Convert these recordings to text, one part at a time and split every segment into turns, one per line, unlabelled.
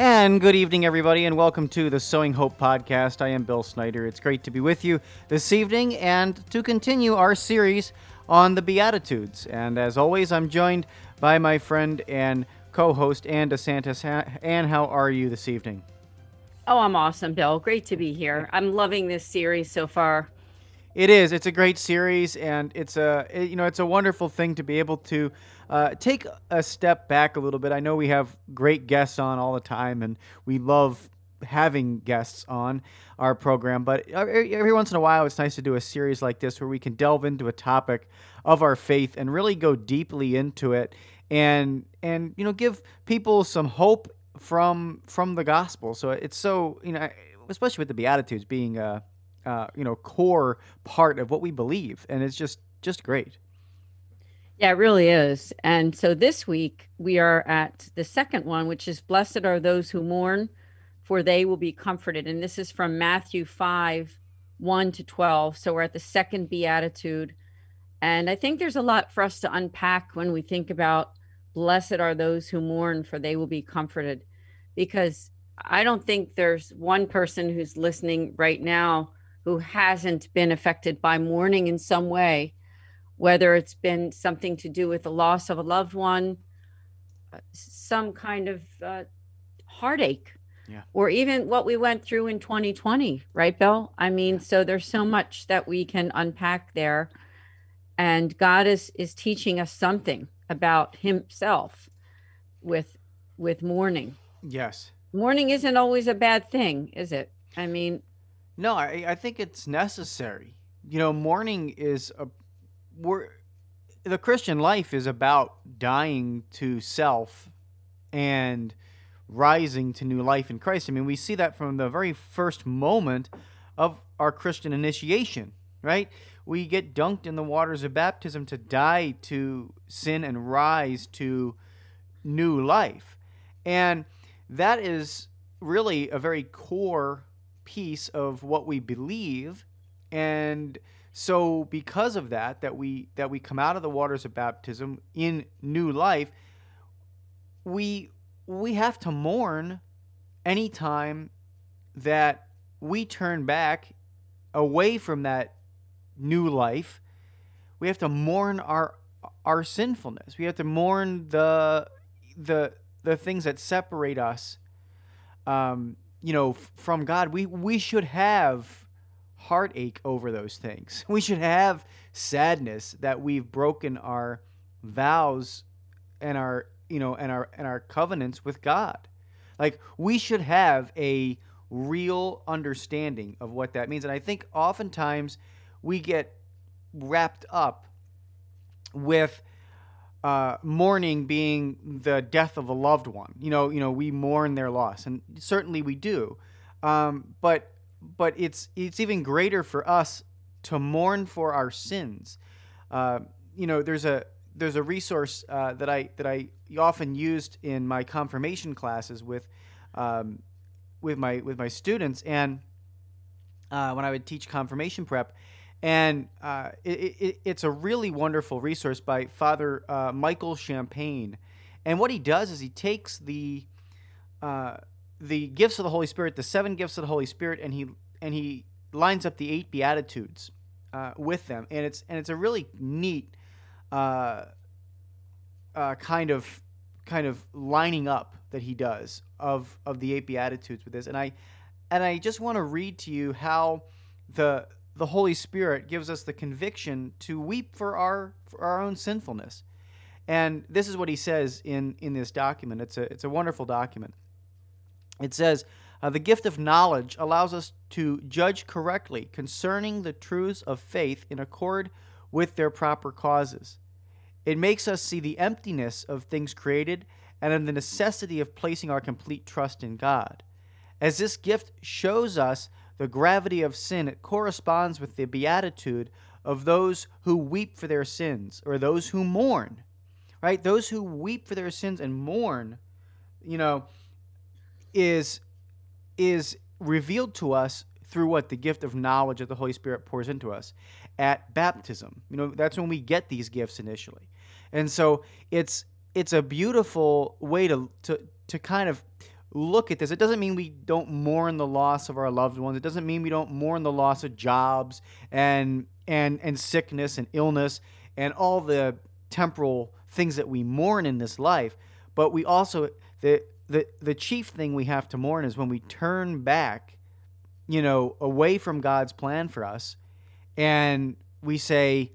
And good evening, everybody, and welcome to the Sowing Hope podcast. I am Bill Snyder. It's great to be with you this evening and to continue our series on the Beatitudes. And as always, I'm joined by my friend and co host, Ann DeSantis. Ann, how are you this evening?
Oh, I'm awesome, Bill. Great to be here. I'm loving this series so far.
It is. It's a great series, and it's a you know it's a wonderful thing to be able to uh, take a step back a little bit. I know we have great guests on all the time, and we love having guests on our program. But every once in a while, it's nice to do a series like this where we can delve into a topic of our faith and really go deeply into it, and and you know give people some hope from from the gospel. So it's so you know, especially with the Beatitudes being a uh, you know core part of what we believe, and it's just just great.
Yeah, it really is. And so this week we are at the second one, which is Blessed are those who mourn, for they will be comforted. And this is from Matthew 5 1 to 12. So we're at the second beatitude. And I think there's a lot for us to unpack when we think about Blessed are those who mourn, for they will be comforted. Because I don't think there's one person who's listening right now who hasn't been affected by mourning in some way whether it's been something to do with the loss of a loved one, some kind of uh, heartache, yeah. or even what we went through in 2020, right, Bill? I mean, yeah. so there's so much that we can unpack there, and God is is teaching us something about Himself with with mourning.
Yes,
mourning isn't always a bad thing, is it? I mean,
no, I, I think it's necessary. You know, mourning is a we're the Christian life is about dying to self and rising to new life in Christ. I mean, we see that from the very first moment of our Christian initiation, right? We get dunked in the waters of baptism to die to sin and rise to new life. And that is really a very core piece of what we believe and so because of that, that we that we come out of the waters of baptism in new life, we we have to mourn anytime that we turn back away from that new life. We have to mourn our our sinfulness. We have to mourn the the the things that separate us um, you know, from God. We we should have heartache over those things. We should have sadness that we've broken our vows and our, you know, and our and our covenants with God. Like we should have a real understanding of what that means. And I think oftentimes we get wrapped up with uh, mourning being the death of a loved one. You know, you know, we mourn their loss, and certainly we do. Um, but but it's it's even greater for us to mourn for our sins. Uh, you know, there's a there's a resource uh, that I that I often used in my confirmation classes with um, with my with my students, and uh, when I would teach confirmation prep, and uh, it, it, it's a really wonderful resource by Father uh, Michael Champagne, and what he does is he takes the uh, the gifts of the Holy Spirit, the seven gifts of the Holy Spirit, and he and he lines up the eight beatitudes uh, with them, and it's and it's a really neat uh, uh, kind of kind of lining up that he does of of the eight beatitudes with this, and I and I just want to read to you how the the Holy Spirit gives us the conviction to weep for our for our own sinfulness. And this is what he says in in this document. It's a it's a wonderful document. It says, uh, the gift of knowledge allows us to judge correctly concerning the truths of faith in accord with their proper causes. It makes us see the emptiness of things created and then the necessity of placing our complete trust in God. As this gift shows us the gravity of sin, it corresponds with the beatitude of those who weep for their sins or those who mourn, right? Those who weep for their sins and mourn, you know, is is revealed to us through what the gift of knowledge of the Holy Spirit pours into us at baptism. You know, that's when we get these gifts initially. And so it's it's a beautiful way to to to kind of look at this. It doesn't mean we don't mourn the loss of our loved ones. It doesn't mean we don't mourn the loss of jobs and and and sickness and illness and all the temporal things that we mourn in this life. But we also the the the chief thing we have to mourn is when we turn back, you know, away from God's plan for us and we say,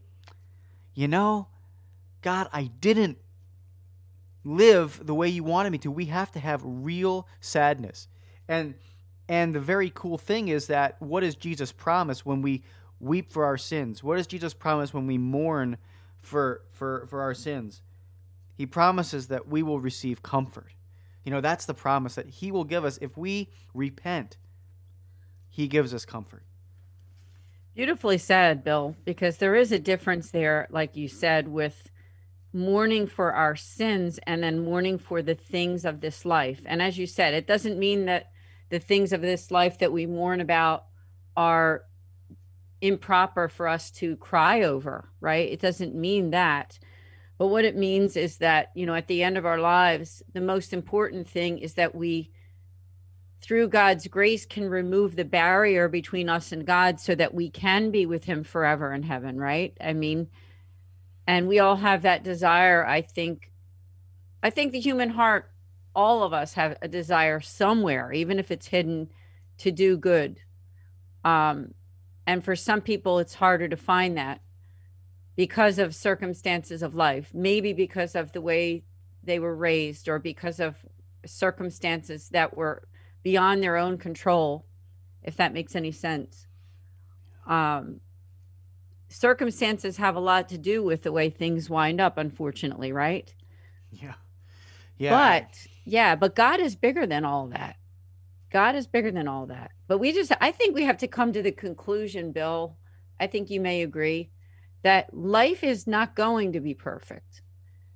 you know, God, I didn't live the way you wanted me to. We have to have real sadness. And and the very cool thing is that what does Jesus promise when we weep for our sins? What does Jesus promise when we mourn for for for our sins? He promises that we will receive comfort. You know, that's the promise that he will give us if we repent. He gives us comfort.
Beautifully said, Bill, because there is a difference there, like you said, with mourning for our sins and then mourning for the things of this life. And as you said, it doesn't mean that the things of this life that we mourn about are improper for us to cry over, right? It doesn't mean that. But what it means is that, you know, at the end of our lives, the most important thing is that we, through God's grace, can remove the barrier between us and God so that we can be with Him forever in heaven, right? I mean, and we all have that desire i think i think the human heart all of us have a desire somewhere even if it's hidden to do good. Um and for some people it's harder to find that because of circumstances of life. Maybe because of the way they were raised or because of circumstances that were beyond their own control if that makes any sense. Um circumstances have a lot to do with the way things wind up, unfortunately, right?
Yeah.
Yeah. But yeah, but God is bigger than all that. God is bigger than all that. But we just, I think we have to come to the conclusion, Bill. I think you may agree that life is not going to be perfect.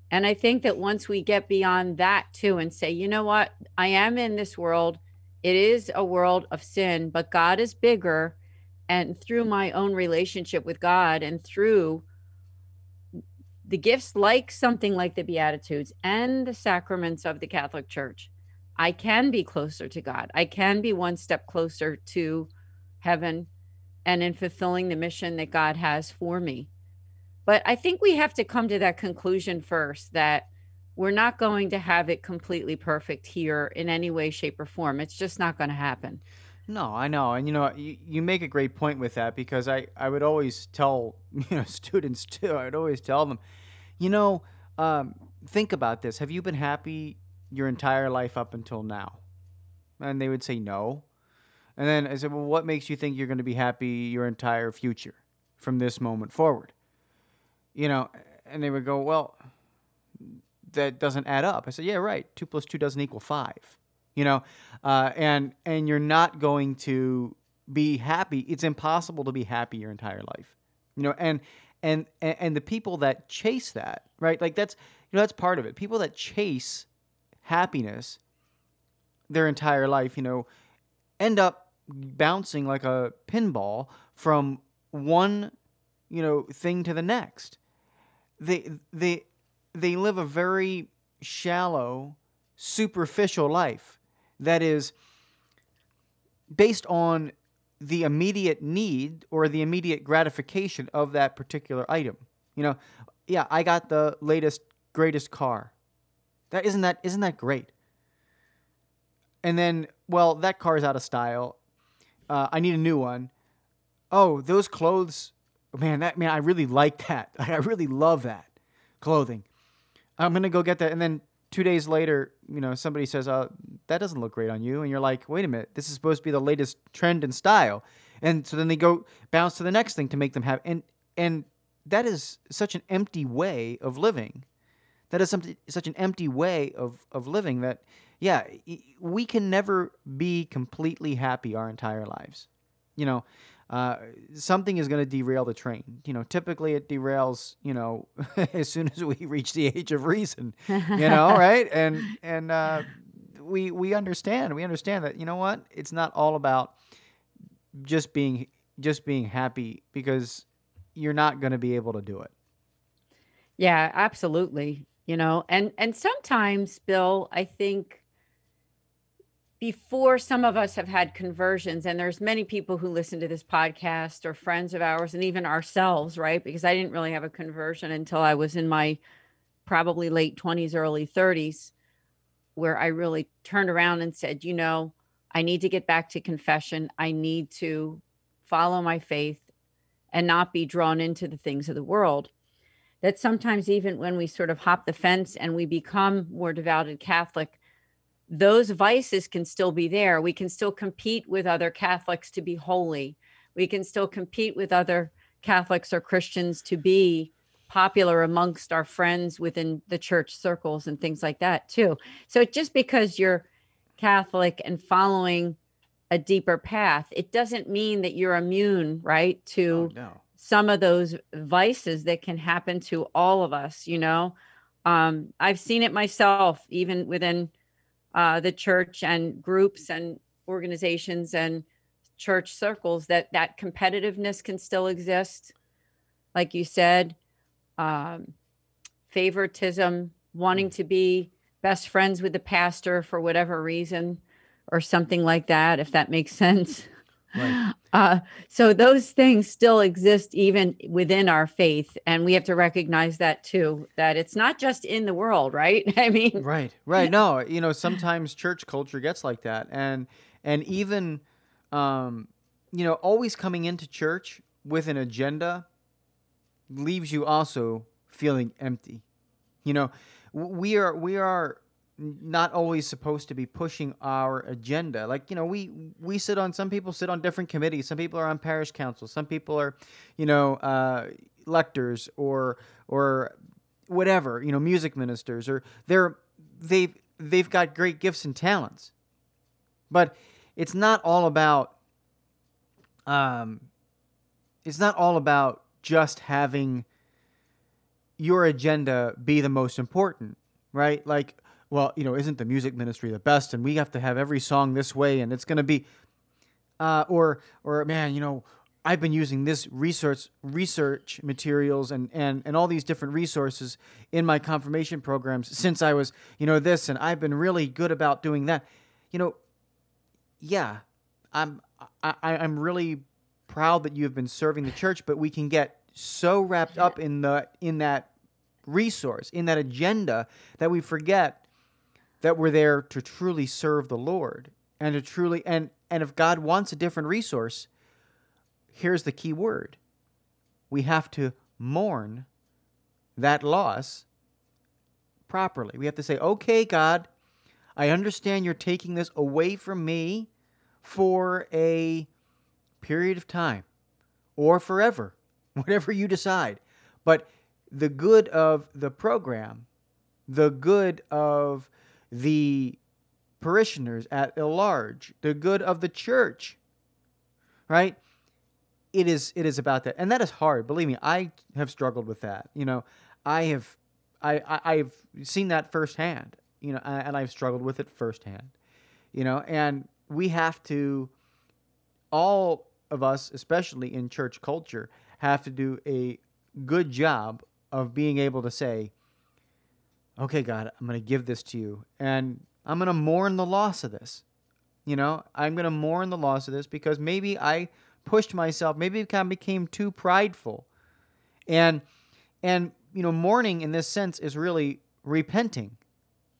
And I think that once we get beyond that too and say, you know what, I am in this world, it is a world of sin, but God is bigger and through my own relationship with God and through the gifts like something like the Beatitudes and the sacraments of the Catholic Church, I can be closer to God. I can be one step closer to heaven and in fulfilling the mission that God has for me. But I think we have to come to that conclusion first that we're not going to have it completely perfect here in any way, shape, or form. It's just not going to happen.
No, I know, and you know, you, you make a great point with that because I I would always tell you know students too. I'd always tell them, you know, um, think about this. Have you been happy your entire life up until now? And they would say no. And then I said, well, what makes you think you're going to be happy your entire future from this moment forward? You know, and they would go, well, that doesn't add up. I said, yeah, right. Two plus two doesn't equal five you know, uh, and and you're not going to be happy. It's impossible to be happy your entire life, you know, and and and the people that chase that, right? Like that's you know that's part of it. People that chase happiness their entire life, you know, end up bouncing like a pinball from one, you know, thing to the next. They they they live a very shallow, superficial life that is based on the immediate need or the immediate gratification of that particular item. You know, yeah, I got the latest greatest car. That isn't that isn't that great? And then, well, that car is out of style. Uh, I need a new one. Oh, those clothes, man, that man, I really like that. I really love that clothing. I'm gonna go get that, and then two days later, you know, somebody says, "Oh, that doesn't look great on you," and you're like, "Wait a minute, this is supposed to be the latest trend and style," and so then they go bounce to the next thing to make them have, and and that is such an empty way of living. That is something such an empty way of of living that, yeah, we can never be completely happy our entire lives. You know, uh, something is going to derail the train. You know, typically it derails. You know, as soon as we reach the age of reason. You know, right? And and uh, we we understand. We understand that. You know what? It's not all about just being just being happy because you're not going to be able to do it.
Yeah, absolutely. You know, and and sometimes, Bill, I think before some of us have had conversions and there's many people who listen to this podcast or friends of ours and even ourselves right? Because i didn't really have a conversion until i was in my probably late 20s early 30s where i really turned around and said you know i need to get back to confession. I need to follow my faith and not be drawn into the things of the world. That sometimes even when we sort of hop the fence and we become more devoted catholic those vices can still be there. We can still compete with other Catholics to be holy. We can still compete with other Catholics or Christians to be popular amongst our friends within the church circles and things like that, too. So just because you're Catholic and following a deeper path, it doesn't mean that you're immune, right, to oh, no. some of those vices that can happen to all of us, you know. Um, I've seen it myself, even within uh, the church and groups and organizations and church circles that that competitiveness can still exist. Like you said um, favoritism wanting to be best friends with the pastor for whatever reason or something like that if that makes sense Right. Uh, so those things still exist even within our faith, and we have to recognize that too. That it's not just in the world, right? I mean,
right, right. No, you know, sometimes church culture gets like that, and and even, um, you know, always coming into church with an agenda leaves you also feeling empty. You know, we are we are not always supposed to be pushing our agenda. Like, you know, we we sit on some people sit on different committees. Some people are on parish council. Some people are, you know, uh, lectors or or whatever, you know, music ministers or they're they've they've got great gifts and talents. But it's not all about um it's not all about just having your agenda be the most important, right? Like well, you know, isn't the music ministry the best? And we have to have every song this way, and it's going to be, uh, or or man, you know, I've been using this research research materials and, and, and all these different resources in my confirmation programs since I was, you know, this and I've been really good about doing that. You know, yeah, I'm I, I'm really proud that you have been serving the church, but we can get so wrapped up in the in that resource, in that agenda that we forget that we're there to truly serve the Lord and to truly and and if God wants a different resource, here's the key word. We have to mourn that loss properly. We have to say, "Okay, God, I understand you're taking this away from me for a period of time or forever, whatever you decide. But the good of the program, the good of the parishioners at large, the good of the church, right? It is it is about that, and that is hard. Believe me, I have struggled with that. You know, I have I, I have seen that firsthand. You know, and I've struggled with it firsthand. You know, and we have to all of us, especially in church culture, have to do a good job of being able to say, okay, God, I'm going to give this to you. And I'm going to mourn the loss of this. You know, I'm going to mourn the loss of this because maybe I pushed myself, maybe I became too prideful. And, and, you know, mourning in this sense is really repenting,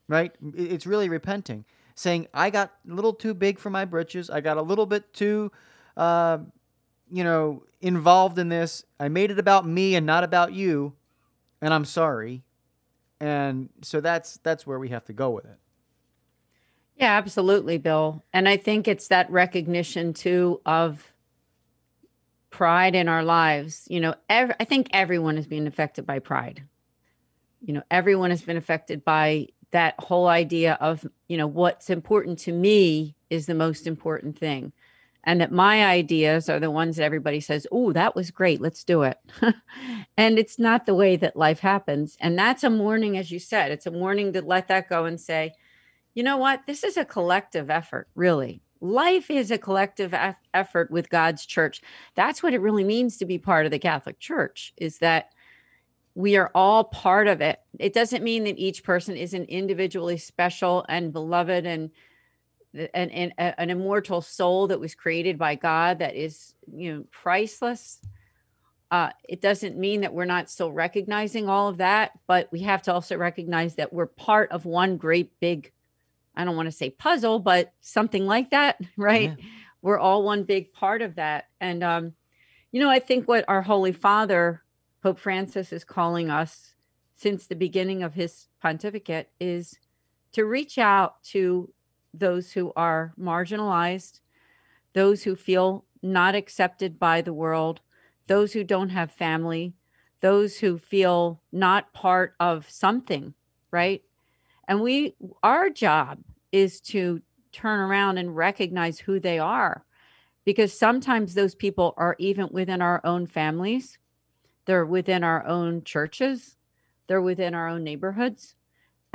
right? It's really repenting, saying, I got a little too big for my britches. I got a little bit too, uh, you know, involved in this. I made it about me and not about you. And I'm sorry and so that's that's where we have to go with it.
Yeah absolutely bill. And i think it's that recognition too of pride in our lives. You know ev- i think everyone is being affected by pride. You know everyone has been affected by that whole idea of you know what's important to me is the most important thing and that my ideas are the ones that everybody says, "Oh, that was great. Let's do it." and it's not the way that life happens. And that's a mourning as you said. It's a mourning to let that go and say, "You know what? This is a collective effort, really. Life is a collective eff- effort with God's church. That's what it really means to be part of the Catholic Church is that we are all part of it. It doesn't mean that each person isn't individually special and beloved and an, an, an immortal soul that was created by God that is, you know, priceless. Uh, it doesn't mean that we're not still recognizing all of that, but we have to also recognize that we're part of one great big, I don't want to say puzzle, but something like that, right? Yeah. We're all one big part of that. And, um, you know, I think what our Holy Father, Pope Francis, is calling us since the beginning of his pontificate is to reach out to those who are marginalized, those who feel not accepted by the world, those who don't have family, those who feel not part of something, right? And we, our job is to turn around and recognize who they are because sometimes those people are even within our own families, they're within our own churches, they're within our own neighborhoods.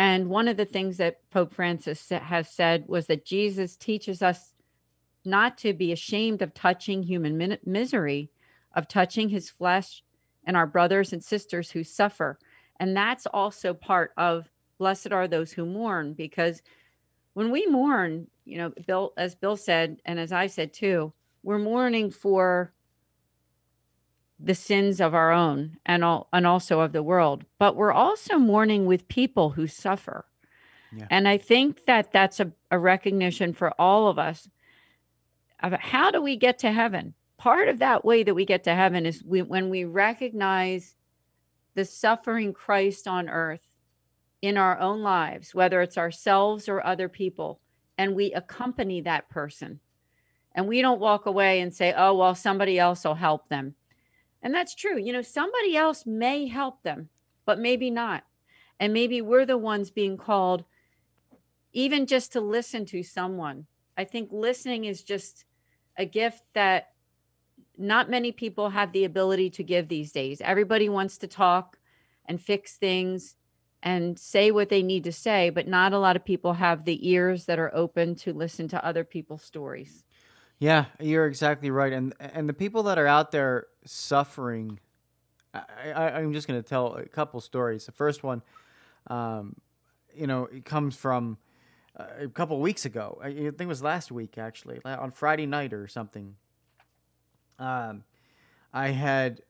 And one of the things that Pope Francis has said was that Jesus teaches us not to be ashamed of touching human misery, of touching his flesh and our brothers and sisters who suffer. And that's also part of blessed are those who mourn, because when we mourn, you know, Bill, as Bill said, and as I said too, we're mourning for the sins of our own and all, and also of the world but we're also mourning with people who suffer. Yeah. and i think that that's a, a recognition for all of us of how do we get to heaven? Part of that way that we get to heaven is we, when we recognize the suffering christ on earth in our own lives whether it's ourselves or other people and we accompany that person. And we don't walk away and say oh well somebody else will help them and that's true. You know, somebody else may help them, but maybe not. And maybe we're the ones being called even just to listen to someone. I think listening is just a gift that not many people have the ability to give these days. Everybody wants to talk and fix things and say what they need to say, but not a lot of people have the ears that are open to listen to other people's stories.
Yeah, you're exactly right. And and the people that are out there suffering, I, I I'm just going to tell a couple stories. The first one, um, you know, it comes from uh, a couple weeks ago. I think it was last week actually, on Friday night or something. Um, I had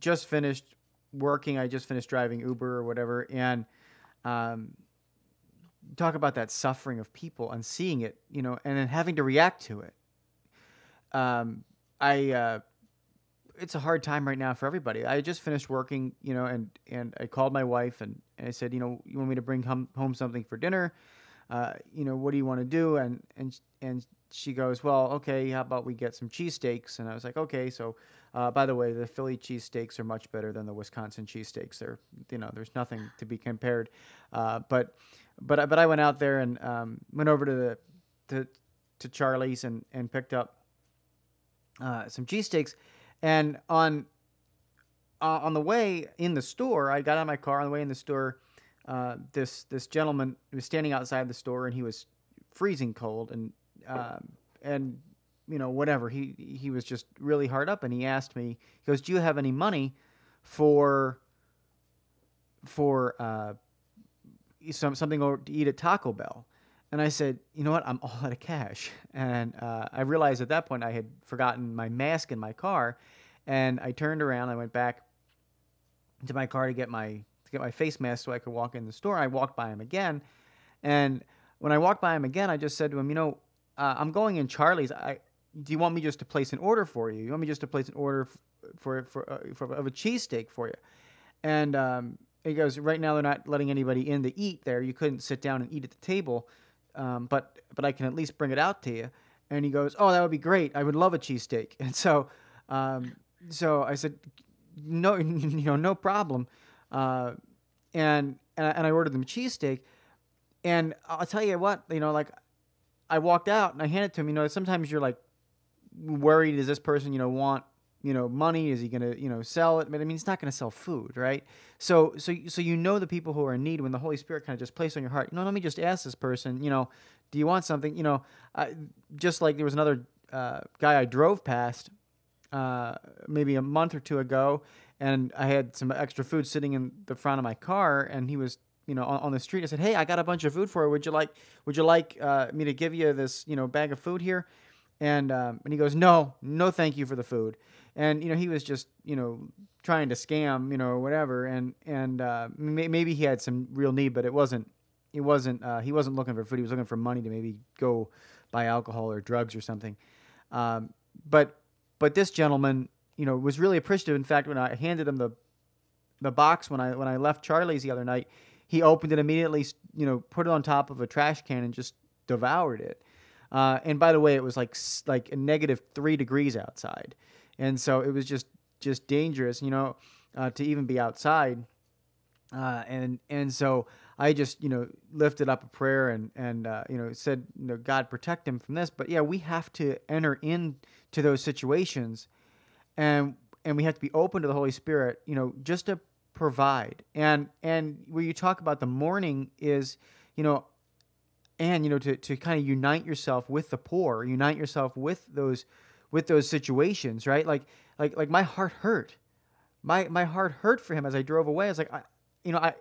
just finished working. I just finished driving Uber or whatever, and um, talk about that suffering of people and seeing it, you know, and then having to react to it um, I uh, it's a hard time right now for everybody. I just finished working, you know, and and I called my wife and, and I said, you know, you want me to bring home, home something for dinner? Uh, you know, what do you want to do? And and and she goes, well, okay, how about we get some cheesesteaks? And I was like, okay. So, uh, by the way, the Philly cheesesteaks are much better than the Wisconsin cheesesteaks. They're, you know, there's nothing to be compared. Uh, but, but, but I went out there and um, went over to the to to Charlie's and and picked up uh, some cheesesteaks, and on uh, on the way in the store, I got out of my car on the way in the store. Uh, this this gentleman was standing outside the store, and he was freezing cold, and um, and you know whatever he he was just really hard up, and he asked me, he goes, "Do you have any money for for uh, some something to eat at Taco Bell?" And I said, you know what? I'm all out of cash. And uh, I realized at that point I had forgotten my mask in my car. And I turned around. I went back to my car to get my to get my face mask so I could walk in the store. I walked by him again, and when I walked by him again, I just said to him, you know, uh, I'm going in Charlie's. I do you want me just to place an order for you? You want me just to place an order for for, uh, for of a cheesesteak for you? And um, he goes, right now they're not letting anybody in to eat there. You couldn't sit down and eat at the table um, but but I can at least bring it out to you. And he goes, oh, that would be great. I would love a cheesesteak. And so, um, so I said, no, you know, no problem. Uh, and and I, and I ordered them cheesesteak. And I'll tell you what, you know, like I walked out and I handed it to him. You know, sometimes you're like, worried. Does this person, you know, want you know money? Is he going to you know sell it? But I mean, he's not going to sell food, right? So so so you know the people who are in need when the Holy Spirit kind of just placed on your heart. You know, let me just ask this person. You know, do you want something? You know, uh, just like there was another uh, guy I drove past uh, maybe a month or two ago, and I had some extra food sitting in the front of my car, and he was you know on, on the street. I said, "Hey, I got a bunch of food for you. Would you like Would you like uh, me to give you this you know bag of food here?" And um, and he goes, "No, no, thank you for the food." And you know he was just you know trying to scam you know or whatever, and and uh, may- maybe he had some real need, but it wasn't. It wasn't. Uh, he wasn't looking for food. He was looking for money to maybe go buy alcohol or drugs or something. Um, but but this gentleman, you know, was really appreciative. In fact, when I handed him the the box when I when I left Charlie's the other night, he opened it immediately, you know, put it on top of a trash can and just devoured it. Uh, and by the way, it was like like a negative three degrees outside, and so it was just just dangerous, you know, uh, to even be outside. Uh, and and so I just you know lifted up a prayer and and uh, you know said you know God protect him from this. But yeah, we have to enter into those situations, and and we have to be open to the Holy Spirit. You know, just to provide. And and where you talk about the mourning is you know. And you know to, to kind of unite yourself with the poor, unite yourself with those with those situations, right? Like like like my heart hurt, my my heart hurt for him as I drove away. I was like, I, you know, I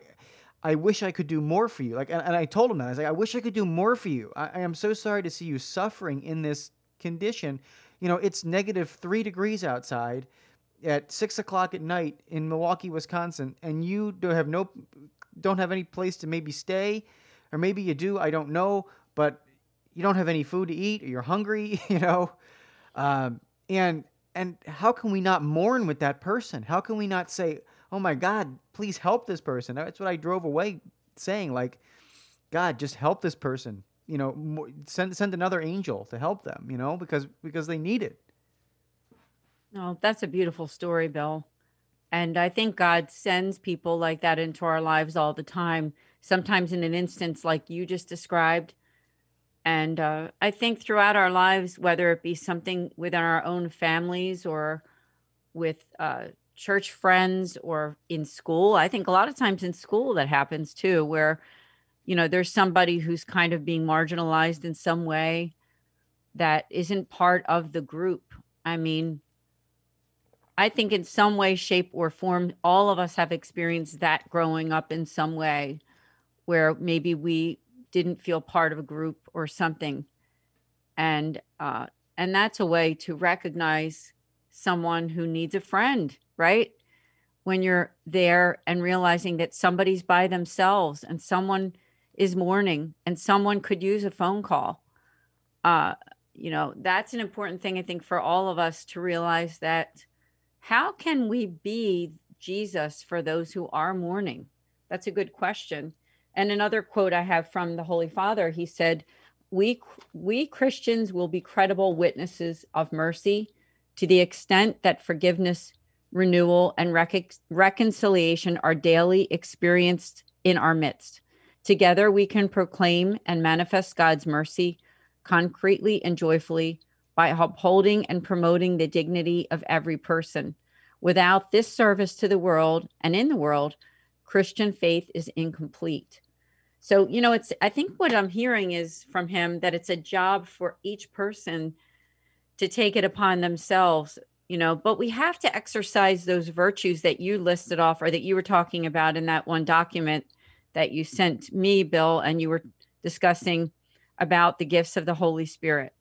I wish I could do more for you. Like, and, and I told him that I was like, I wish I could do more for you. I, I am so sorry to see you suffering in this condition. You know, it's negative three degrees outside at six o'clock at night in Milwaukee, Wisconsin, and you don't have no, don't have any place to maybe stay, or maybe you do. I don't know, but you don't have any food to eat, or you're hungry. You know, um, and and how can we not mourn with that person? How can we not say, "Oh my God, please help this person"? That's what I drove away saying. Like, God, just help this person. You know, send send another angel to help them. You know, because because they need it.
Oh, that's a beautiful story, Bill. And I think God sends people like that into our lives all the time, sometimes in an instance like you just described. And uh, I think throughout our lives, whether it be something within our own families or with uh, church friends or in school, I think a lot of times in school that happens too, where, you know, there's somebody who's kind of being marginalized in some way that isn't part of the group. I mean, I think in some way, shape, or form, all of us have experienced that growing up in some way where maybe we didn't feel part of a group or something. And uh, and that's a way to recognize someone who needs a friend, right? When you're there and realizing that somebody's by themselves and someone is mourning and someone could use a phone call. Uh, you know, that's an important thing, I think, for all of us to realize that how can we be Jesus for those who are mourning? That's a good question. And another quote I have from the Holy Father, he said, "We we Christians will be credible witnesses of mercy to the extent that forgiveness, renewal, and rec- reconciliation are daily experienced in our midst. Together, we can proclaim and manifest God's mercy concretely and joyfully by upholding and promoting the dignity of every person. Without this service to the world and in the world, Christian faith is incomplete. So, you know, it's, I think what I'm hearing is from him that it's a job for each person to take it upon themselves, you know, but we have to exercise those virtues that you listed off or that you were talking about in that one document that you sent me, Bill, and you were discussing about the gifts of the Holy Spirit.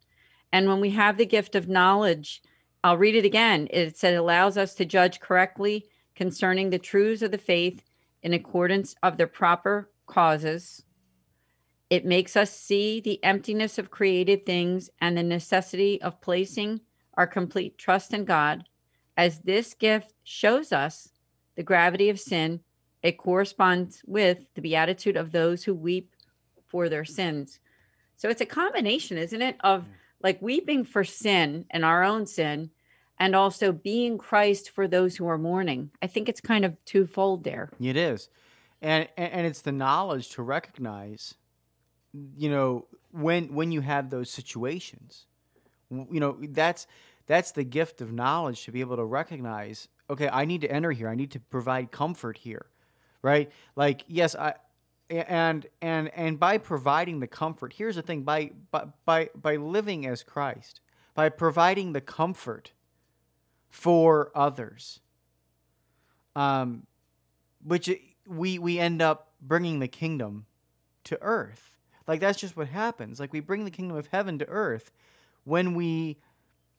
And when we have the gift of knowledge, I'll read it again. It said it allows us to judge correctly concerning the truths of the faith in accordance of their proper causes. It makes us see the emptiness of created things and the necessity of placing our complete trust in God. As this gift shows us the gravity of sin, it corresponds with the beatitude of those who weep for their sins. So it's a combination, isn't it, of like weeping for sin and our own sin and also being Christ for those who are mourning. I think it's kind of twofold there.
It is. And and it's the knowledge to recognize you know when when you have those situations. You know that's that's the gift of knowledge to be able to recognize okay i need to enter here. I need to provide comfort here right? Like yes i and and and by providing the comfort here's the thing by by by, living as christ by providing the comfort for others um which we we end up bringing the kingdom to earth. Like that's just what happens. Like we bring the kingdom of heaven to earth when we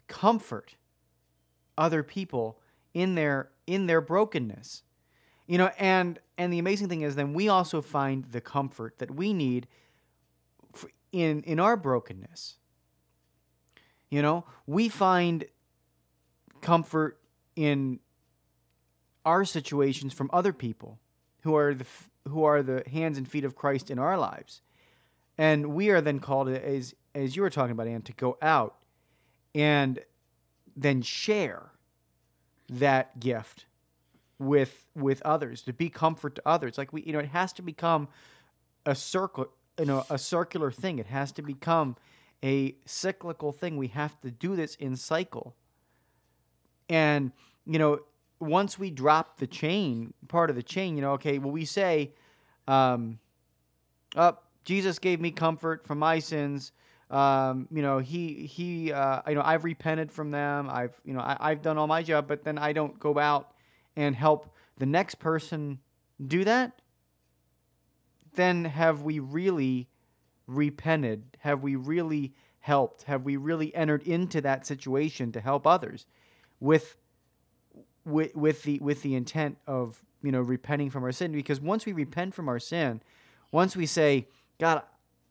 comfort other people in their in their brokenness. You know and and the amazing thing is then we also find the comfort that we need in in our brokenness. You know we find comfort in our situations from other people who are the who are the hands and feet of Christ in our lives. And we are then called as as you were talking about Ann to go out and then share that gift with with others to be comfort to others. Like we you know it has to become a circle you know a circular thing. It has to become a cyclical thing. We have to do this in cycle. And you know once we drop the chain part of the chain you know okay well we say um up jesus gave me comfort from my sins um, you know, he he, uh, you know, I've repented from them. I've you know, I, I've done all my job, but then I don't go out and help the next person do that. Then have we really repented? Have we really helped? Have we really entered into that situation to help others with with with the with the intent of you know repenting from our sin? Because once we repent from our sin, once we say, God,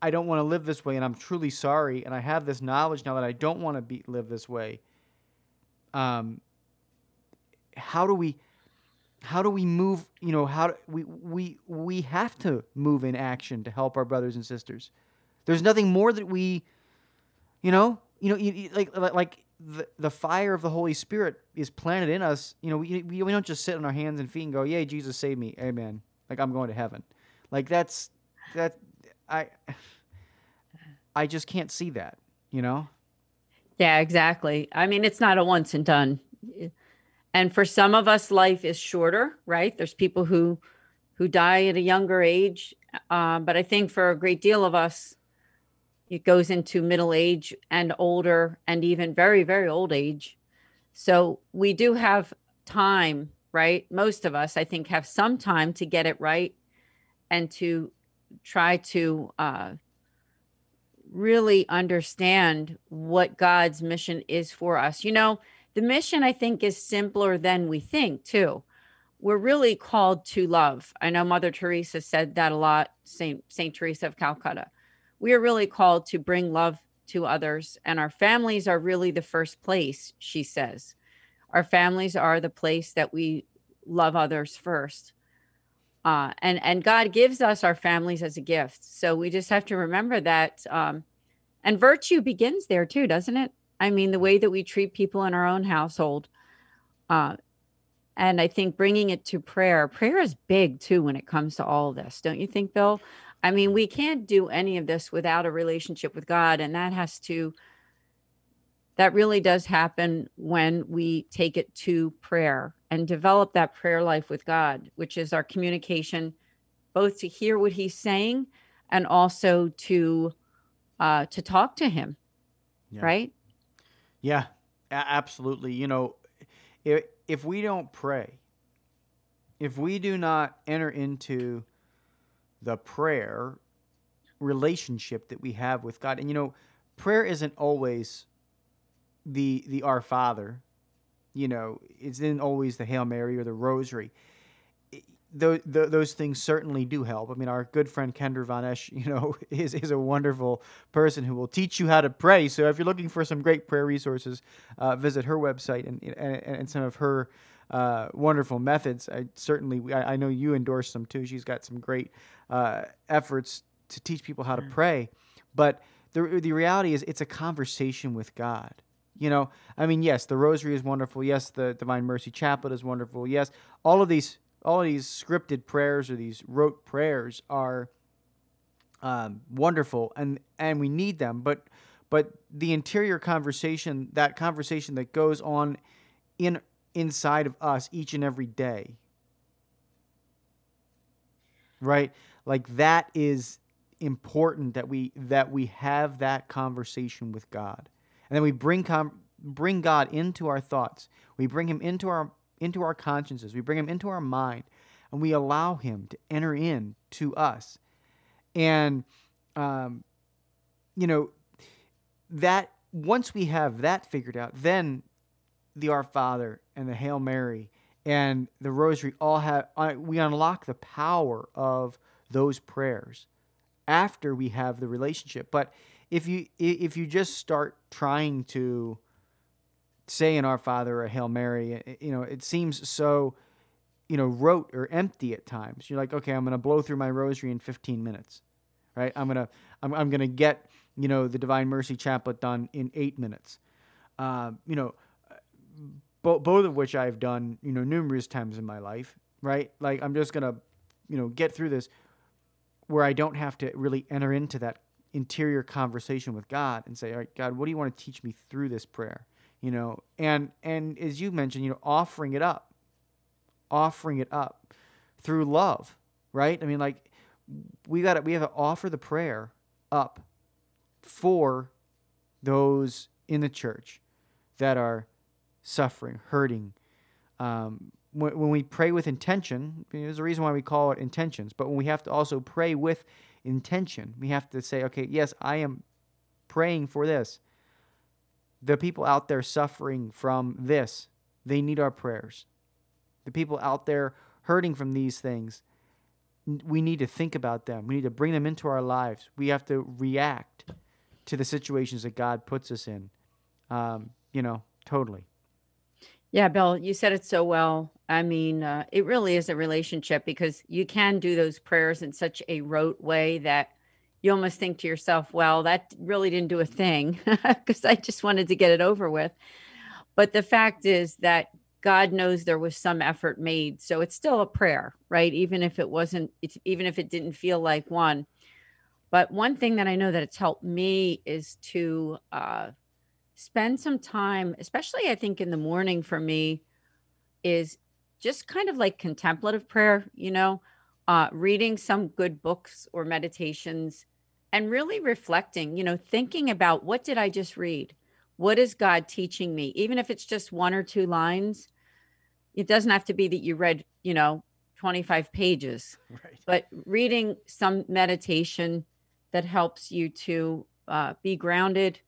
I don't want to live this way and I'm truly sorry and I have this knowledge now that I don't want to be live this way. Um how do we how do we move, you know, how do, we we we have to move in action to help our brothers and sisters. There's nothing more that we you know, you know, you, you, like like the, the fire of the Holy Spirit is planted in us. You know, we, we, we don't just sit on our hands and feet and go, "Yay, Jesus saved me, Amen." Like I'm going to heaven. Like that's that I I just can't see that, you know?
Yeah, exactly. I mean, it's not a once and done. And for some of us life is shorter, right? There's people who who die at a younger age, uh, but I think for a great deal of us it goes into middle age and older and even very very old age. So we do have time, right? Most of us I think have some time to get it right and to try to uh, really understand what God's mission is for us. You know, the mission I think is simpler than we think, too. We're really called to love. I know Mother Teresa said that a lot, Saint Saint Teresa of Calcutta. We are really called to bring love to others and our families are really the first place, she says. Our families are the place that we love others first uh, and and God gives us our families as a gift. So we just have to remember that. Um, and virtue begins there too, doesn't it? I mean, the way that we treat people in our own household. Uh, and I think bringing it to prayer, prayer is big too when it comes to all this, don't you think, Bill? I mean, we can't do any of this without a relationship with God, and that has to that really does happen when we take it to prayer and develop that prayer life with God, which is our communication, both to hear what He's saying and also to uh, to talk to Him. Yeah. Right?
Yeah, absolutely. You know, if if we don't pray, if we do not enter into the prayer relationship that we have with God, and you know, prayer isn't always the the Our Father, you know, it's not always the Hail Mary or the Rosary. those, those things certainly do help. I mean, our good friend Kendra Von Esh, you know, is, is a wonderful person who will teach you how to pray. So if you're looking for some great prayer resources, uh, visit her website and, and, and some of her uh, wonderful methods. I certainly, I, I, know you endorse them too. She's got some great uh, efforts to teach people how to mm. pray. But the, the reality is, it's a conversation with God. You know, I mean, yes, the Rosary is wonderful. Yes, the Divine Mercy Chaplet is wonderful. Yes, all of these, all of these scripted prayers or these rote prayers are um, wonderful, and and we need them. But but the interior conversation, that conversation that goes on in inside of us each and every day. Right? Like that is important that we that we have that conversation with God. And then we bring com- bring God into our thoughts. We bring him into our into our consciences. We bring him into our mind and we allow him to enter in to us. And um, you know, that once we have that figured out, then the Our Father and the Hail Mary and the Rosary all have uh, we unlock the power of those prayers after we have the relationship. But if you if you just start trying to say an Our Father or a Hail Mary, you know, it seems so you know rote or empty at times. You're like, okay, I'm going to blow through my Rosary in 15 minutes, right? I'm gonna I'm, I'm gonna get you know, the Divine Mercy Chaplet done in eight minutes. Uh, you know, bo- both of which I've done, you know, numerous times in my life, right? Like, I'm just to, you know, get through this where I don't have to really enter into that interior conversation with God and say, all right, God, what do you want to teach me through this prayer? You know, and, and as you mentioned, you know, offering it up, offering it up through love, right? I mean, like, we got to, we have to offer the prayer up for those in the church that are suffering, hurting. Um, when, when, we pray with intention, there's a reason why we call it intentions, but when we have to also pray with intention, we have to say, okay, yes, I am praying for this. The people out there suffering from this, they need our prayers. The people out there hurting from these things, we need to think about them. We need to bring them into our lives. We have to react to the situations that God puts us in. Um, you know, totally.
Yeah, Bill, you said it so well. I mean, uh, it really is a relationship because you can do those prayers in such a rote way that you almost think to yourself, well, that really didn't do a thing because I just wanted to get it over with. But the fact is that God knows there was some effort made. So it's still a prayer, right? Even if it wasn't, even if it didn't feel like one. But one thing that I know that it's helped me is to uh, spend some time, especially I think in the morning for me, is just kind of like contemplative prayer, you know, uh, reading some good books or meditations and really reflecting, you know, thinking about what did I just read? What is God teaching me? Even if it's just one or two lines, it doesn't have to be that you read, you know, 25 pages, right. but reading some meditation that helps you to uh, be grounded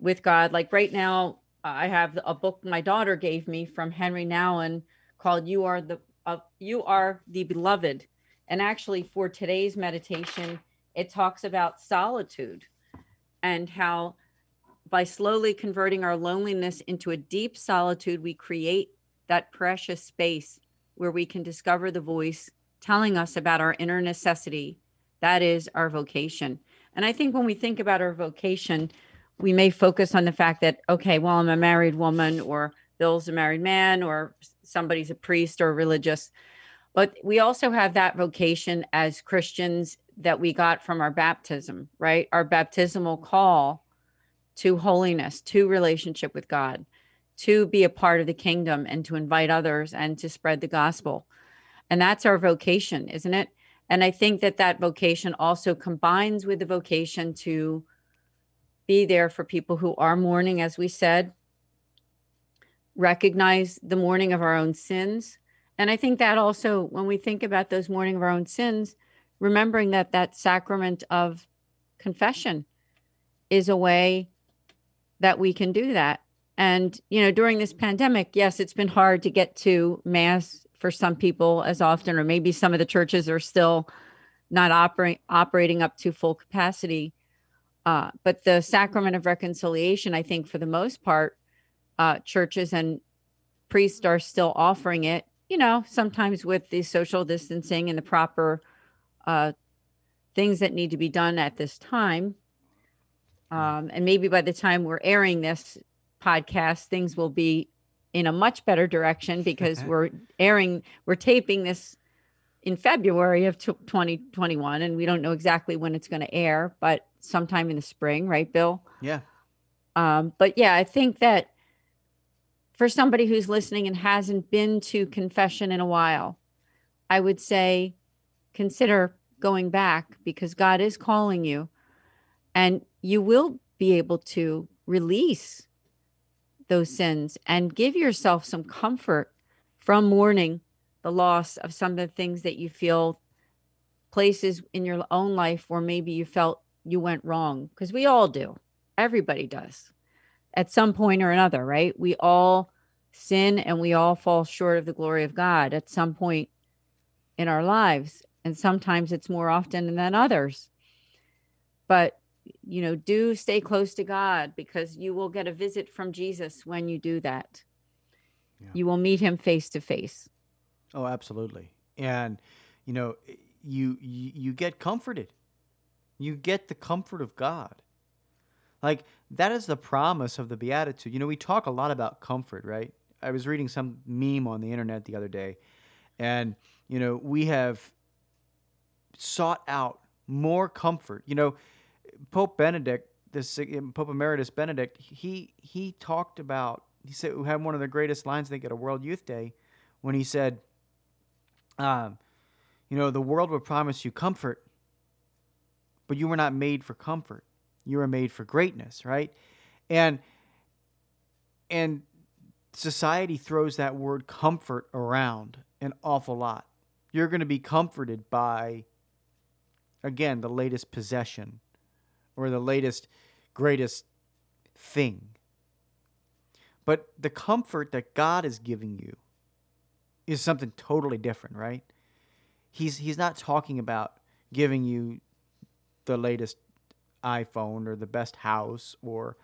with God. Like right now, I have a book my daughter gave me from Henri Nouwen called "You Are the uh, You Are the Beloved," and actually for today's meditation, it talks about solitude and how by slowly converting our loneliness into a deep solitude, we create that precious space where we can discover the voice telling us about our inner necessity that is our vocation. And I think when we think about our vocation, we may focus on the fact that, okay, well, I'm a married woman, or Bill's a married man, or somebody's a priest or religious. But we also have that vocation as Christians that we got from our baptism, right? Our baptismal call to holiness, to relationship with God, to be a part of the kingdom and to invite others and to spread the gospel. And that's our vocation, isn't it? And I think that that vocation also combines with the vocation to be there for people who are mourning, as we said, recognize the mourning of our own sins. And I think that also, when we think about those mourning of our own sins, remembering that that sacrament of confession is a way that we can do that. And, you know, during this pandemic, yes, it's been hard to get to Mass for some people as often, or maybe some of the churches are still not operating operating up to full capacity. Uh, but the sacrament of reconciliation, I think, for the most part, uh, churches and priests are still offering it. You know, sometimes with the social distancing and the proper uh, things that need to be done at this time. Um, and maybe by the time we're airing this podcast, things will be in a much better direction because we're airing, we're taping this in February of 2021, and we don't know exactly when it's going to air, but sometime in the spring, right, Bill?
Yeah.
Um, but yeah, I think that for somebody who's listening and hasn't been to confession in a while, I would say consider going back because God is calling you and you will be able to release those sins and give yourself some comfort from mourning the loss of some of the things that you feel places in your own life where maybe you felt you went wrong because we all do. Everybody does. At some point or another right? We all sin and we all fall short of the glory of god at some point in our lives and sometimes it's more often than others. But you know do stay close to god because you will get a visit from jesus when you do that. Yeah. you will meet him face to face
oh absolutely. And you know you, you you get comforted you get the comfort of god. Like that is the promise of the beatitude. You know we talk a lot about comfort right? I was reading some meme on the internet the other day and you know we have sought out more comfort. You know pope benedict this pope emeritus benedict he he talked about he said we had one of the greatest lines i think at a world youth day when he said um, you know, the world will promise you comfort, but you were not made for comfort. You were made for greatness, right? And and society throws that word comfort around an awful lot. You're going to be comforted by again, the latest possession or the latest greatest thing. But the comfort that God is giving you is something totally different, right? he's he's not talking about giving you the latest iPhone or the best house or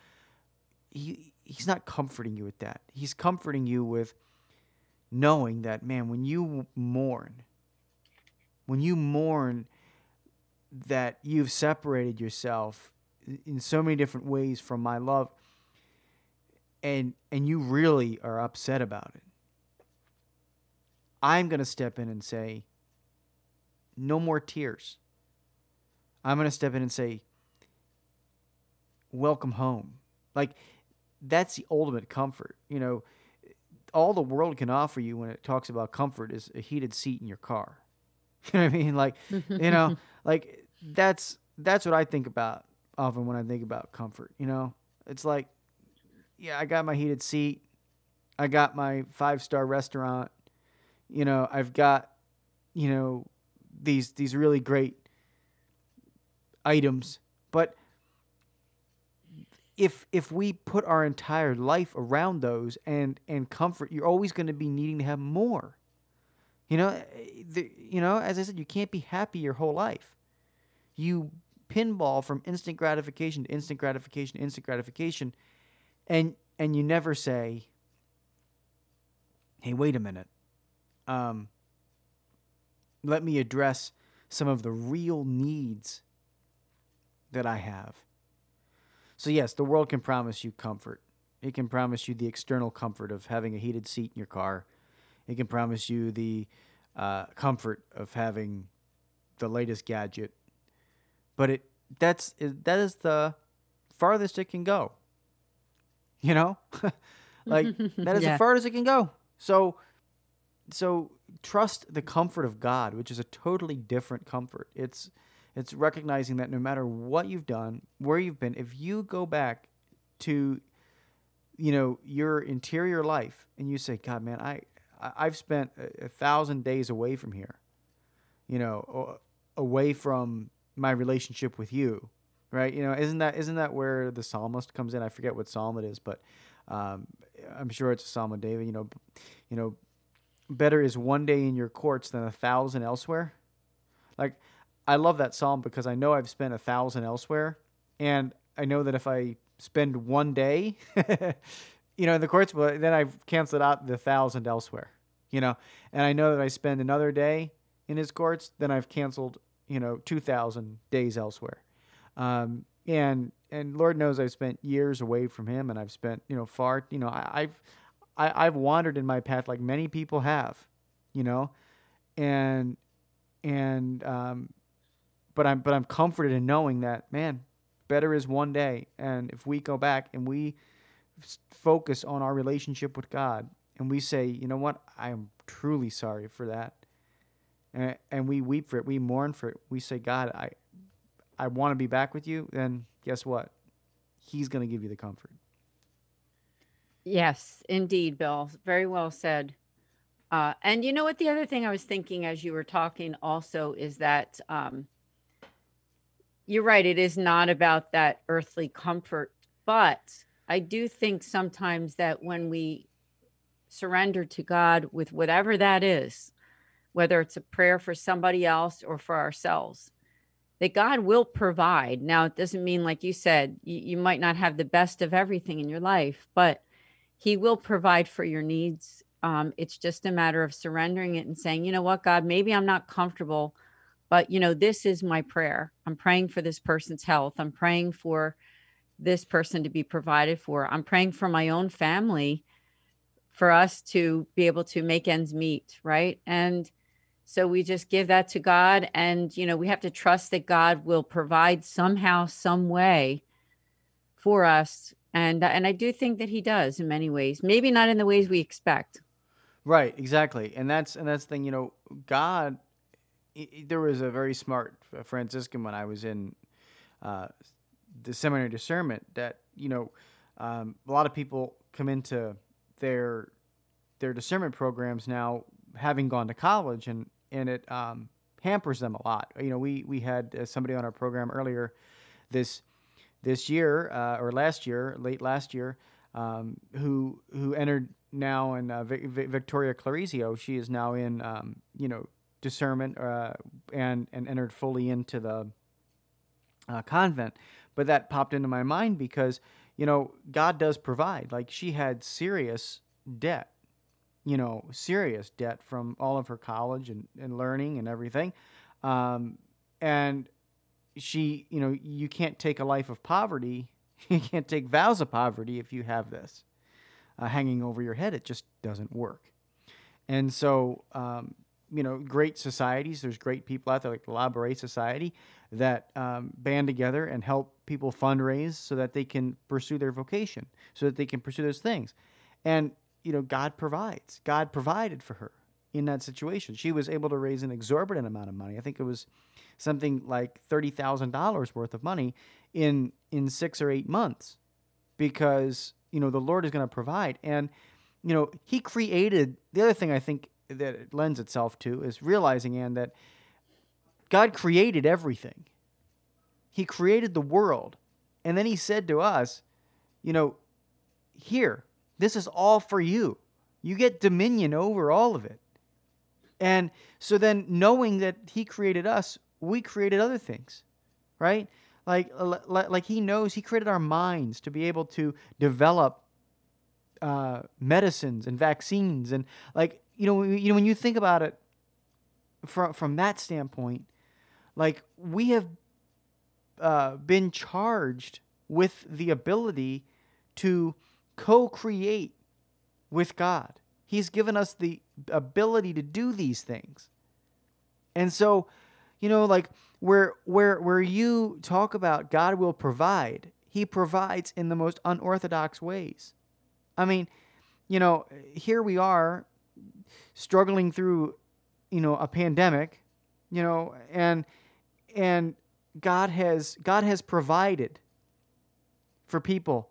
he he's not comforting you with that. He's comforting you with knowing that man when you mourn when you mourn that you've separated yourself in so many different ways from my love and and you really are upset about it. I'm going to step in and say no more tears. I'm going to step in and say, Welcome home. Like, that's the ultimate comfort. You know, all the world can offer you when it talks about comfort is a heated seat in your car. You know what I mean? Like, you know, like that's that's what I think about often when I think about comfort. You know, it's like, yeah, I got my heated seat, I got my five star restaurant. You know, I've got, you know, these these really great items, but if if we put our entire life around those and and comfort, you're always going to be needing to have more. You know, the, you know, as I said, you can't be happy your whole life. You pinball from instant gratification to instant gratification to instant gratification, and and you never say, "Hey, wait a minute. Um, let me address some of the real needs that I have. So, yes, the world can promise you comfort. It can promise you the external comfort of having a heated seat in your car. It can promise you the uh, comfort of having the latest gadget. But it that's that is the farthest it can go. You know, like that is yeah. the farthest it can go. So, so trust the comfort of God, which is a totally different comfort. It's it's recognizing that no matter what you've done, where you've been, if you go back to you know your interior life and you say, God, man, I I've spent a, a thousand days away from here, you know, away from my relationship with you, right? You know, isn't that isn't that where the psalmist comes in? I forget what psalm it is, but um, I'm sure it's a psalm of David. You know, you know, better is one day in your courts than a thousand elsewhere. Like, I love that psalm because I know I've spent a thousand elsewhere, and I know that if I spend one day, you know, in the courts, well, then I've canceled out the thousand elsewhere. You know, and I know that I spend another day in his courts, then I've canceled, you know, two thousand days elsewhere. Um, and and Lord knows I've spent years away from him, and I've spent, you know, far, you know, I, I've I, I've wandered in my path like many people have, you know, and and um, but I'm but I'm comforted in knowing that man, better is one day. And if we go back and we focus on our relationship with God and we say, you know what, I am truly sorry for that. And, and we weep for it, we mourn for it. We say, God, I, I want to be back with you. Then guess what? He's going to give you the comfort.
Yes, indeed, Bill. Very well said. Uh, and you know what? The other thing I was thinking as you were talking also is that um, you're right. It is not about that earthly comfort, but I do think sometimes that when we surrender to God with whatever that is, whether it's a prayer for somebody else or for ourselves, that God will provide. Now, it doesn't mean, like you said, you, you might not have the best of everything in your life, but He will provide for your needs um, it's just a matter of surrendering it and saying, you know what, God, maybe I'm not comfortable, but you know, this is my prayer. I'm praying for this person's health. I'm praying for this person to be provided for. I'm praying for my own family for us to be able to make ends meet, right? And so we just give that to God and you know, we have to trust that God will provide somehow some way for us and and I do think that he does in many ways. Maybe not in the ways we expect.
Right, exactly, and that's and that's the thing. You know, God. There was a very smart Franciscan when I was in uh, the seminary discernment that you know um, a lot of people come into their their discernment programs now having gone to college and and it um, hampers them a lot. You know, we we had uh, somebody on our program earlier this this year uh, or last year, late last year, um, who who entered now in uh, Victoria Clarizio. She is now in, um, you know, discernment uh, and and entered fully into the uh, convent. But that popped into my mind because you know God does provide. Like she had serious debt, you know, serious debt from all of her college and, and learning and everything, um, and she, you know, you can't take a life of poverty. You can't take vows of poverty if you have this uh, hanging over your head. It just doesn't work. And so, um, you know, great societies, there's great people out there like the Labouré Society that um, band together and help people fundraise so that they can pursue their vocation, so that they can pursue those things. And, you know, God provides. God provided for her in that situation. She was able to raise an exorbitant amount of money. I think it was something like $30,000 worth of money in in 6 or 8 months because you know the Lord is going to provide. And you know He created. The other thing I think that it lends itself to is realizing and that God created everything. He created the world, and then He said to us, you know, here, this is all for you. You get dominion over all of it. And so then, knowing that He created us, we created other things, right? like like he knows he created our minds to be able to develop uh, medicines and vaccines and like you know you know when you think about it from from that standpoint like we have uh, been charged with the ability to co-create with God. He's given us the ability to do these things. And so, you know, like where where where you talk about God will provide, he provides in the most unorthodox ways. I mean, you know, here we are struggling through, you know, a pandemic, you know, and and God has God has provided for people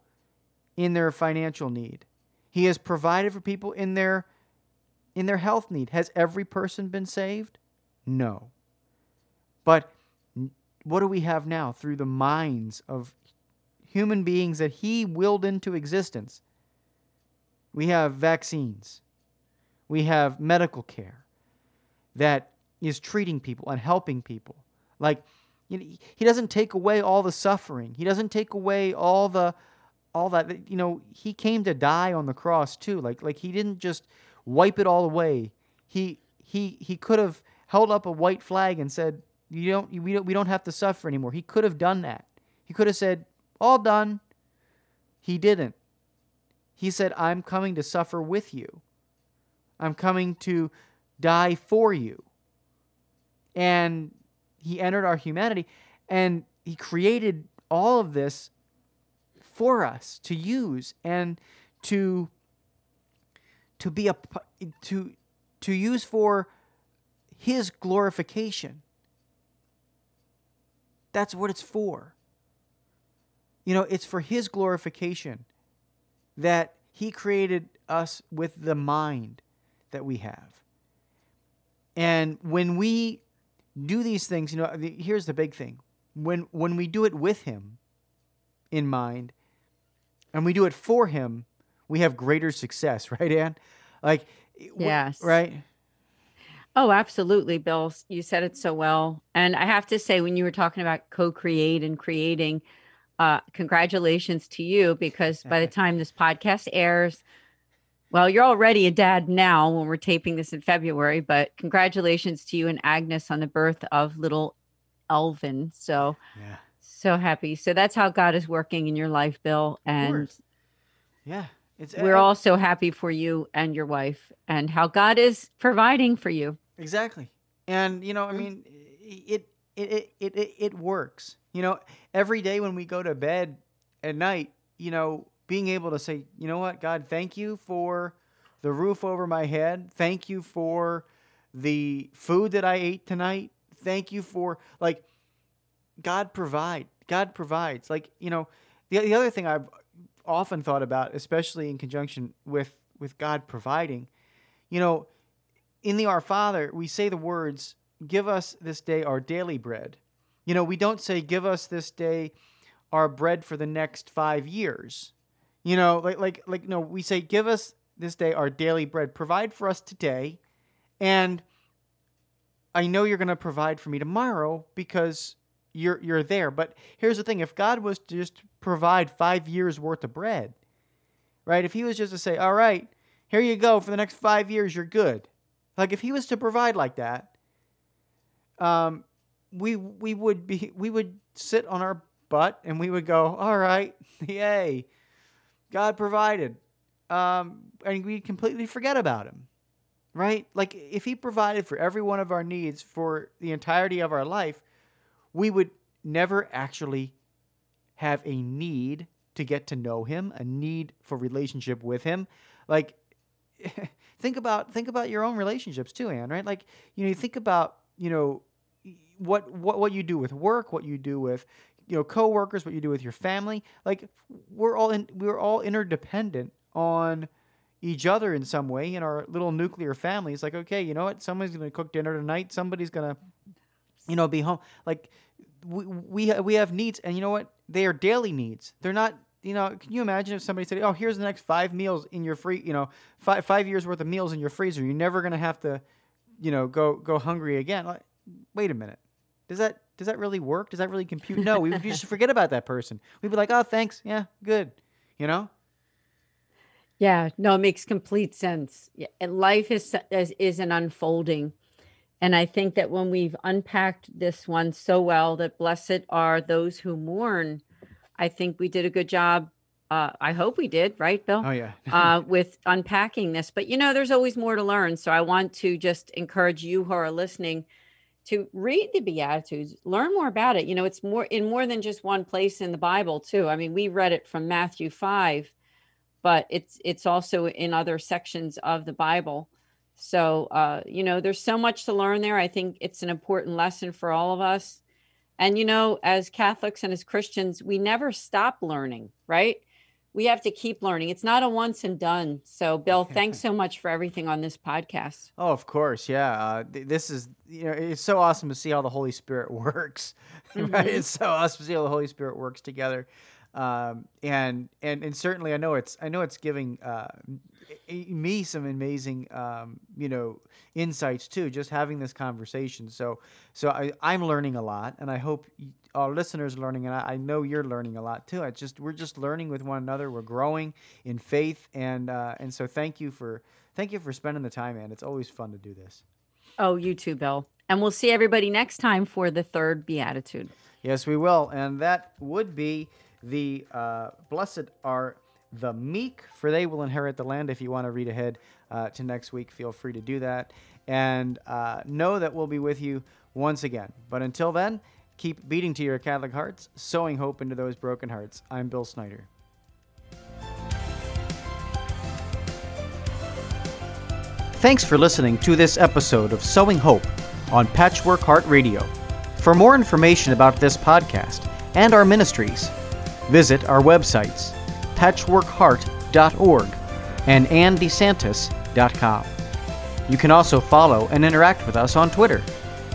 in their financial need. He has provided for people in their in their health need. Has every person been saved? No. But what do we have now through the minds of human beings that he willed into existence? We have vaccines. We have medical care that is treating people and helping people. Like you know, he doesn't take away all the suffering. He doesn't take away all the all that you know, he came to die on the cross too. Like like he didn't just wipe it all away. He he he could have held up a white flag and said, you don't we don't we don't have to suffer anymore. He could have done that. He could have said, "All done." He didn't. He said, "I'm coming to suffer with you. I'm coming to die for you." And he entered our humanity and he created all of this for us to use and to to be a to to use for his glorification. That's what it's for. You know, it's for his glorification that he created us with the mind that we have. And when we do these things, you know, here's the big thing. When when we do it with him in mind and we do it for him, we have greater success, right, Anne? Like
Yes.
right?
Oh, absolutely, Bill. You said it so well. And I have to say, when you were talking about co create and creating, uh, congratulations to you because by the time this podcast airs, well, you're already a dad now when we're taping this in February, but congratulations to you and Agnes on the birth of little Elvin. So,
Yeah.
so happy. So that's how God is working in your life, Bill. And.
Yeah. It's
we're
I-
all so happy for you and your wife and how God is providing for you.
Exactly. And you know, I
Mhm.
mean, it, it it it it works. You know, every day when we go to bed at night, you know, being able to say, you know what, God, thank you for the roof over my head. Thank you for the food that I ate tonight. Thank you for like God provide. God provides. Like, you know, the, the other thing I've often thought about, especially in conjunction with with God providing, you know, in the Our Father, we say the words, Give us this day our daily bread. You know, we don't say, Give us this day our bread for the next five years. You know, like, like, like, no, we say, Give us this day our daily bread. Provide for us today. And I know you're going to provide for me tomorrow because you're, you're there. But here's the thing if God was to just provide five years worth of bread, right? If He was just to say, All right, here you go for the next five years, you're good. Like if he was to provide like that, um, we we would be we would sit on our butt and we would go, all right, yay, God provided, um, and we completely forget about him, right? Like if he provided for every one of our needs for the entirety of our life, we would never actually have a need to get to know him, a need for relationship with him, like think about think about your own relationships too, Anne. Right? Like you know, you think about you know what what what you do with work, what you do with you know coworkers, what you do with your family. Like we're all in, we're all interdependent on each other in some way in our little nuclear families. Like okay, you know what? Somebody's gonna cook dinner tonight. Somebody's gonna you know be home. Like we we we have needs, and you know what? They are daily needs. They're not you know, can you imagine if somebody said, "Oh, here's the next five meals in your free, you know, five five years worth of meals in your freezer. You're never gonna have to, you know, go go hungry again." Like, wait a minute, does that does that really work? Does that really compute? No, we would just forget about that person. We'd be like, "Oh, thanks, yeah, good," you know.
Yeah, no, it makes complete sense. Yeah, life is, is is an unfolding, and I think that when we've unpacked this one so well, that blessed are those who mourn. I think we did a good job. Uh, I hope we did, right, Bill?
Oh yeah,
uh, with unpacking this. But you know, there's always more to learn. So I want to just encourage you who are listening to read the Beatitudes, learn more about it. You know, it's more in more than just one place in the Bible, too. I mean, we read it from Matthew five, but it's it's also in other sections of the Bible. So uh, you know, there's so much to learn there. I think it's an important lesson for all of us. And you know, as Catholics and as Christians, we never stop learning, right? We have to keep learning. It's not a once and done. So, Bill, thanks so much for everything on this podcast.
Oh, of course, yeah. Uh, th- this is you know it's so awesome to see how the Holy Spirit works. right?
Mhm.
It's so awesome to see how the Holy Spirit works together. Um, and and and certainly, I know it's I know it's giving uh, me some amazing um, you know insights too. Just having this conversation. So so I I'm learning a lot, and I hope our listeners are learning, and I, I know you're learning a lot too. It's just we're just learning with one another. We're growing in faith, and uh, and so thank you for thank you for spending the time, man. It's always fun to do this.
Oh, you too, Bill. And we'll see everybody next time for the third Beatitude.
Yes, we will, and that would be the uh, blessed are the meek, for they will inherit the land. If you want to read ahead uh, to next week, feel free to do that, and uh, know that we'll be with you once again. But until then, Keep beating to your Catholic hearts, sowing hope into those broken hearts. I'm Bill Snyder. Thanks for listening to this episode of Sowing Hope on Patchwork Heart Radio. For more information about this podcast and our ministries, visit our websites patchworkheart.org and andesantis.com. You can also follow and interact with us on Twitter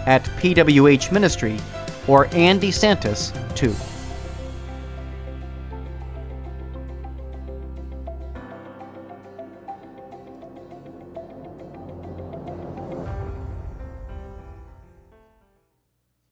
at PWH Ministry or Andy Santis 2.